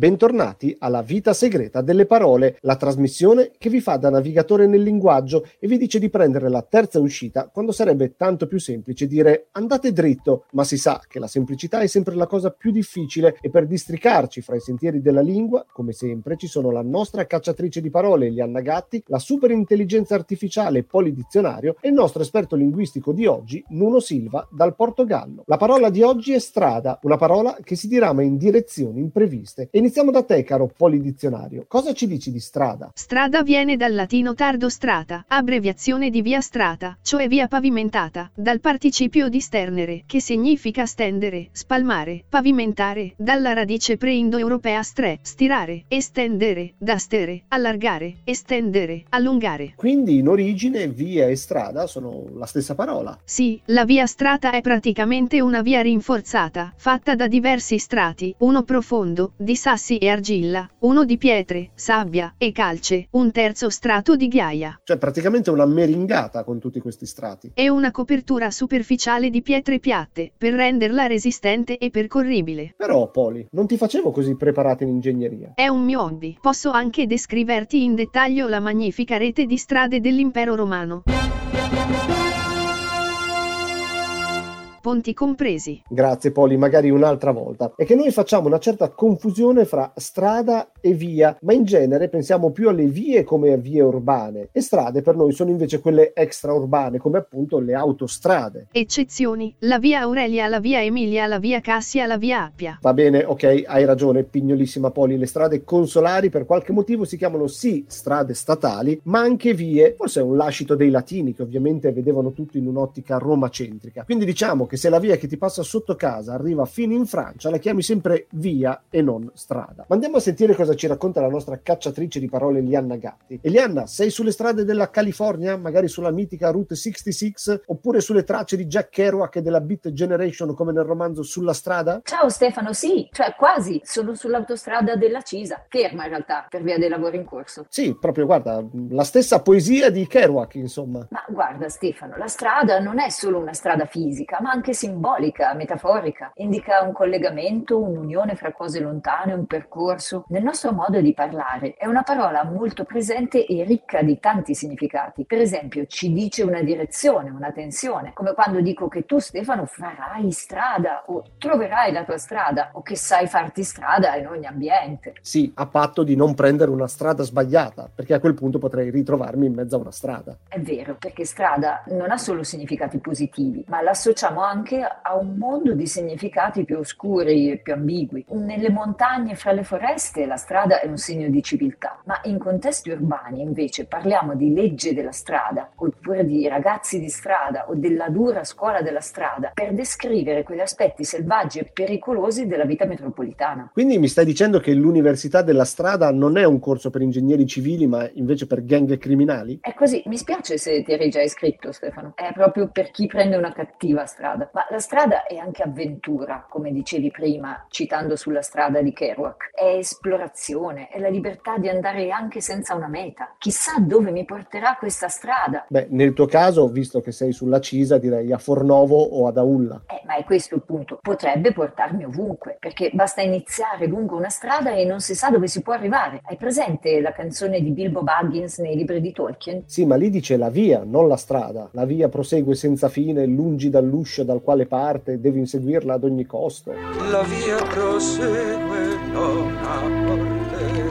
Bentornati alla Vita Segreta delle Parole, la trasmissione che vi fa da navigatore nel linguaggio e vi dice di prendere la terza uscita quando sarebbe tanto più semplice dire andate dritto, ma si sa che la semplicità è sempre la cosa più difficile e per districarci fra i sentieri della lingua, come sempre, ci sono la nostra cacciatrice di parole Elianna Gatti, la super intelligenza artificiale Polidizionario e il nostro esperto linguistico di oggi, Nuno Silva, dal Portogallo. La parola di oggi è strada, una parola che si dirama in direzioni impreviste e Iniziamo da te, caro Polidizionario. Cosa ci dici di strada? Strada viene dal latino tardo strata, abbreviazione di via strata, cioè via pavimentata, dal participio di sternere, che significa stendere, spalmare, pavimentare, dalla radice pre-indoeuropea stre, stirare, estendere, da stere, allargare, estendere, allungare. Quindi in origine via e strada sono la stessa parola. Sì, la via strata è praticamente una via rinforzata, fatta da diversi strati, uno profondo, di sassi sassi e argilla, uno di pietre, sabbia e calce, un terzo strato di ghiaia. Cioè praticamente una meringata con tutti questi strati. E una copertura superficiale di pietre piatte, per renderla resistente e percorribile. Però, Poli, non ti facevo così preparata in ingegneria. È un mio hobby. Posso anche descriverti in dettaglio la magnifica rete di strade dell'impero romano ponti compresi. Grazie Poli, magari un'altra volta. È che noi facciamo una certa confusione fra strada e via, ma in genere pensiamo più alle vie come a vie urbane e strade per noi sono invece quelle extraurbane come appunto le autostrade. Eccezioni, la via Aurelia, la via Emilia, la via Cassia, la via Appia. Va bene, ok, hai ragione, pignolissima Poli, le strade consolari per qualche motivo si chiamano sì strade statali, ma anche vie, forse è un lascito dei latini che ovviamente vedevano tutto in un'ottica romacentrica. Quindi diciamo che se la via che ti passa sotto casa arriva fino in Francia, la chiami sempre via e non strada. Ma andiamo a sentire cosa ci racconta la nostra cacciatrice di parole Elianna Gatti. Elianna, sei sulle strade della California, magari sulla mitica Route 66, oppure sulle tracce di Jack Kerouac e della Beat Generation come nel romanzo Sulla strada? Ciao Stefano, sì, cioè quasi, sono sull'autostrada della Cisa, ferma in realtà per via dei lavori in corso. Sì, proprio guarda, la stessa poesia di Kerouac, insomma. Ma guarda Stefano, la strada non è solo una strada fisica, ma anche simbolica, metaforica, indica un collegamento, un'unione fra cose lontane, un percorso. Nel nostro modo di parlare è una parola molto presente e ricca di tanti significati. Per esempio, ci dice una direzione, una tensione, come quando dico che tu Stefano farai strada o troverai la tua strada o che sai farti strada in ogni ambiente. Sì, a patto di non prendere una strada sbagliata, perché a quel punto potrei ritrovarmi in mezzo a una strada. È vero, perché strada non ha solo significati positivi, ma l'associamo anche a un mondo di significati più oscuri e più ambigui. Nelle montagne e fra le foreste la strada è un segno di civiltà, ma in contesti urbani invece parliamo di legge della strada, oppure di ragazzi di strada o della dura scuola della strada, per descrivere quegli aspetti selvaggi e pericolosi della vita metropolitana. Quindi mi stai dicendo che l'Università della Strada non è un corso per ingegneri civili, ma invece per gang criminali? È così, mi spiace se ti eri già iscritto, Stefano. È proprio per chi prende una cattiva strada. Ma la strada è anche avventura, come dicevi prima, citando sulla strada di Kerouac. È esplorazione, è la libertà di andare anche senza una meta. Chissà dove mi porterà questa strada. Beh, nel tuo caso, visto che sei sulla Cisa, direi a Fornovo o ad Aulla. Eh, ma è questo il punto. Potrebbe portarmi ovunque, perché basta iniziare lungo una strada e non si sa dove si può arrivare. Hai presente la canzone di Bilbo Baggins nei libri di Tolkien? Sì, ma lì dice la via, non la strada. La via prosegue senza fine, lungi dall'uscio dal quale parte, devi inseguirla ad ogni costo. La via prosegue, non ha porte,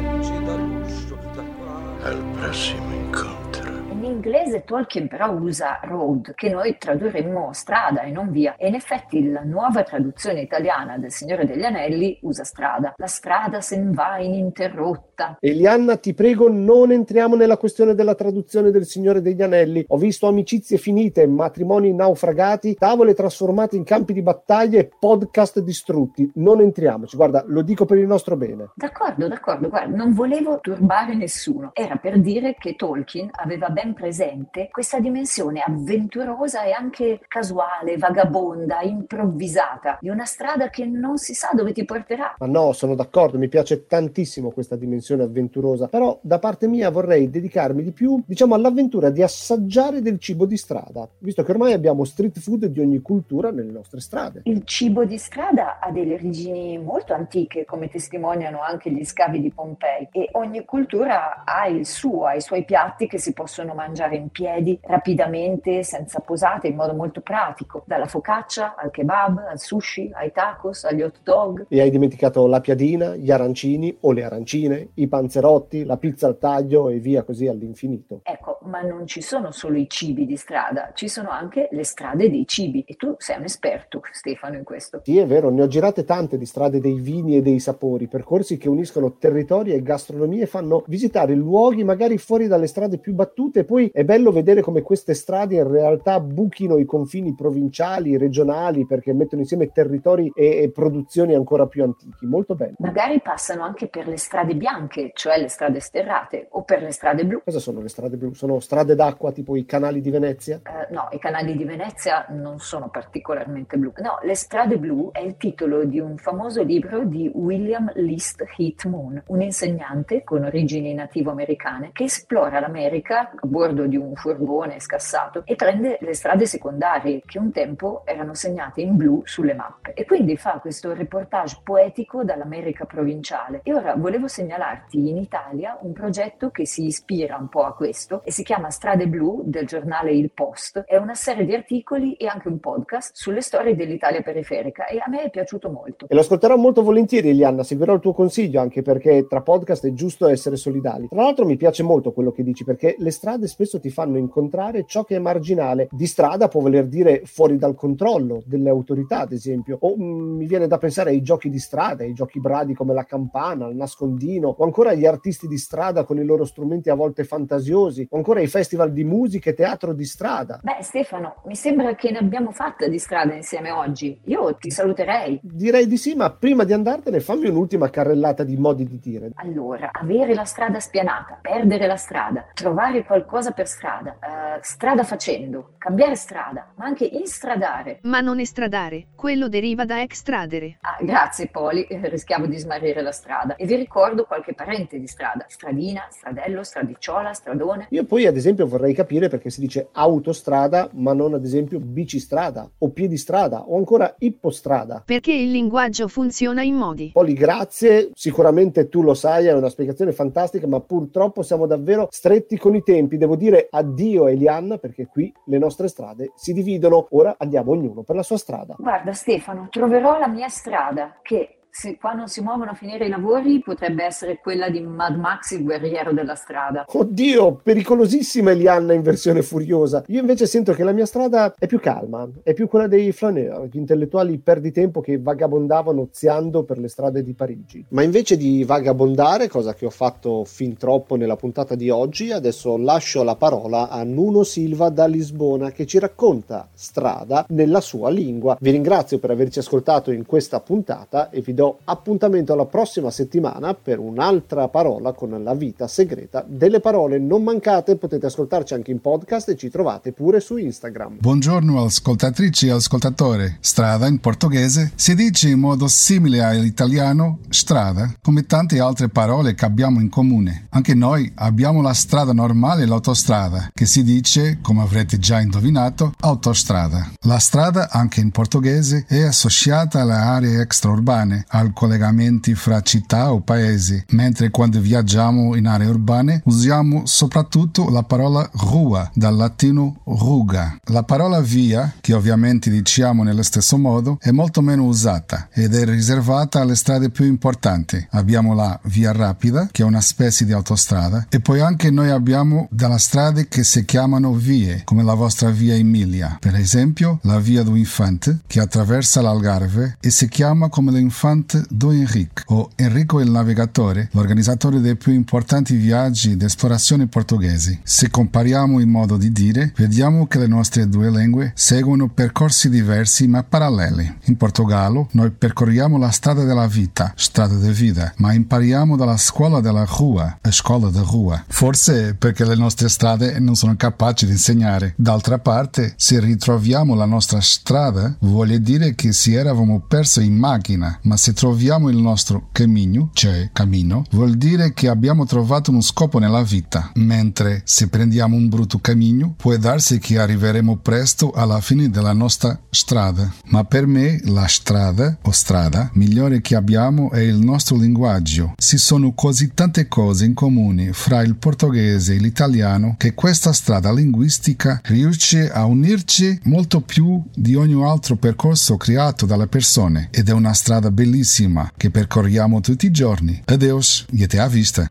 lungi dall'uscio dal quale... Al prossimo incontro. In inglese Tolkien però usa road, che noi tradurremmo strada e non via, e in effetti la nuova traduzione italiana del Signore degli Anelli usa strada. La strada sen va ininterrotta. Elianna, ti prego, non entriamo nella questione della traduzione del Signore degli Anelli. Ho visto amicizie finite, matrimoni naufragati, tavole trasformate in campi di battaglia e podcast distrutti. Non entriamoci, guarda, lo dico per il nostro bene. D'accordo, d'accordo, guarda, non volevo turbare nessuno. Era per dire che Tolkien aveva ben presente presente questa dimensione avventurosa e anche casuale, vagabonda, improvvisata di una strada che non si sa dove ti porterà. Ma no, sono d'accordo, mi piace tantissimo questa dimensione avventurosa, però da parte mia vorrei dedicarmi di più, diciamo, all'avventura di assaggiare del cibo di strada, visto che ormai abbiamo street food di ogni cultura nelle nostre strade. Il cibo di strada ha delle origini molto antiche, come testimoniano anche gli scavi di Pompei, e ogni cultura ha il suo, ha i suoi piatti che si possono mangiare in piedi, rapidamente, senza posate, in modo molto pratico, dalla focaccia al kebab, al sushi, ai tacos, agli hot dog. E hai dimenticato la piadina, gli arancini o le arancine, i panzerotti, la pizza al taglio e via così all'infinito. Ecco, ma non ci sono solo i cibi di strada, ci sono anche le strade dei cibi e tu sei un esperto, Stefano, in questo. Sì, è vero, ne ho girate tante di strade dei vini e dei sapori, percorsi che uniscono territori e gastronomie e fanno visitare luoghi magari fuori dalle strade più battute e poi è bello vedere come queste strade in realtà buchino i confini provinciali, regionali, perché mettono insieme territori e, e produzioni ancora più antichi, molto bello. Magari passano anche per le strade bianche, cioè le strade sterrate, o per le strade blu. Cosa sono le strade blu? Sono strade d'acqua tipo i canali di Venezia? Uh, no, i canali di Venezia non sono particolarmente blu. No, Le strade blu è il titolo di un famoso libro di William List Heat Moon, un insegnante con origini nativo-americane che esplora l'America a bordo di un furgone scassato e prende le strade secondarie che un tempo erano segnate in blu sulle mappe. E quindi fa questo reportage poetico dall'America provinciale. E ora volevo segnalarti in Italia un progetto che si ispira un po' a questo e si chiama Strade Blu del giornale Il Post. È una serie di articoli e anche un podcast sulle storie dell'Italia periferica e a me è piaciuto molto. E lo ascolterò molto volentieri, Elianna, seguirò il tuo consiglio anche perché tra podcast è giusto essere solidali. Tra l'altro mi piace molto quello che dici perché le strade spesso ti fanno incontrare ciò che è marginale. Di strada può voler dire fuori dal controllo delle autorità, ad esempio, o mh, mm, mi viene da pensare ai giochi di strada, ai giochi bradi come la campana, il nascondino, o ancora agli artisti di strada con i loro strumenti a volte fantasiosi, o ancora ai festival di musica e teatro di strada. Beh, Stefano, mi sembra che ne abbiamo fatta di strada insieme oggi. Io ti saluterei. Direi di sì, ma prima di andartene fammi un'ultima carrellata di modi di dire. Allora, avere la strada spianata, perdere la strada, trovare qualcosa per strada, uh, strada facendo, cambiare strada, ma anche instradare. Ma non estradare, quello deriva da extradere. Ah, grazie Poli, eh, rischiavo di smarrire la strada. E vi ricordo qualche parente di strada, stradina, stradello, stradicciola, stradone. Io poi ad esempio vorrei capire perché si dice autostrada, ma non ad esempio bicistrada o piedistrada o ancora ippostrada. Perché il linguaggio funziona in modi. Poli, grazie, sicuramente tu lo sai, è una spiegazione fantastica, ma purtroppo siamo davvero stretti con i tempi. Devo dire addio a Elianna perché qui le nostre strade si dividono. Ora andiamo ognuno per la sua strada. Guarda Stefano, troverò la mia strada che se qua non si muovono a finire i lavori, potrebbe essere quella di Mad Max, il guerriero della strada. Oddio, pericolosissima Elianna in versione furiosa. Io invece sento che la mia strada è più calma, è più quella dei flaneur, gli intellettuali perditempo che vagabondavano oziando per le strade di Parigi. Ma invece di vagabondare, cosa che ho fatto fin troppo nella puntata di oggi, adesso lascio la parola a Nuno Silva da Lisbona che ci racconta strada nella sua lingua. Vi ringrazio per averci ascoltato in questa puntata e vi do do appuntamento alla prossima settimana per un'altra parola con la vita segreta delle parole. Non mancate, potete ascoltarci anche in podcast e ci trovate pure su Instagram. Buongiorno ascoltatrici e ascoltatori. Strada in portoghese si dice in modo simile all'italiano strada, come tante altre parole che abbiamo in comune. Anche noi abbiamo la strada normale e l'autostrada, che si dice, come avrete già indovinato, autostrada. La strada, anche in portoghese, è associata alle aree extraurbane, ai collegamenti fra città o paesi, mentre quando viaggiamo in aree urbane usiamo soprattutto la parola rua, dal latino ruga. La parola via, che ovviamente diciamo nello stesso modo, è molto meno usata ed è riservata alle strade più importanti. Abbiamo la via rapida, che è una specie di autostrada, e poi anche noi abbiamo delle strade che si chiamano vie, come la vostra via Emilia. Per esempio, la via do Infante, che attraversa l'Algarve e si chiama come l'Infante Conte do Henrique, o Enrico il Navigatore, l'organizzatore dei più importanti viaggi d'esplorazione portoghesi. Se compariamo il modo di dire, vediamo che le nostre due lingue seguono percorsi diversi ma paralleli. In Portogallo noi percorriamo la strada della vita, strada di vita, ma impariamo dalla scuola della rua, a scuola da rua. Forse perché le nostre strade non sono capaci di insegnare. D'altra parte, se ritroviamo la nostra strada, vuol dire che se eravamo persi in macchina, ma se troviamo il nostro cammino, cioè cammino, vuol dire che abbiamo trovato uno scopo nella vita. Mentre se prendiamo un brutto cammino, può darsi che arriveremo presto alla fine della nostra strada. Ma per me la strada o strada migliore che abbiamo è il nostro linguaggio. Ci sono così tante cose in comune fra il portoghese e l'italiano che questa strada linguistica riesce a unirci molto più di ogni altro percorso creato dalle persone ed è una strada bellissima che percorriamo tutti i giorni. Adeus e te a vista.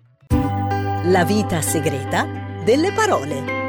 La vita segreta delle parole.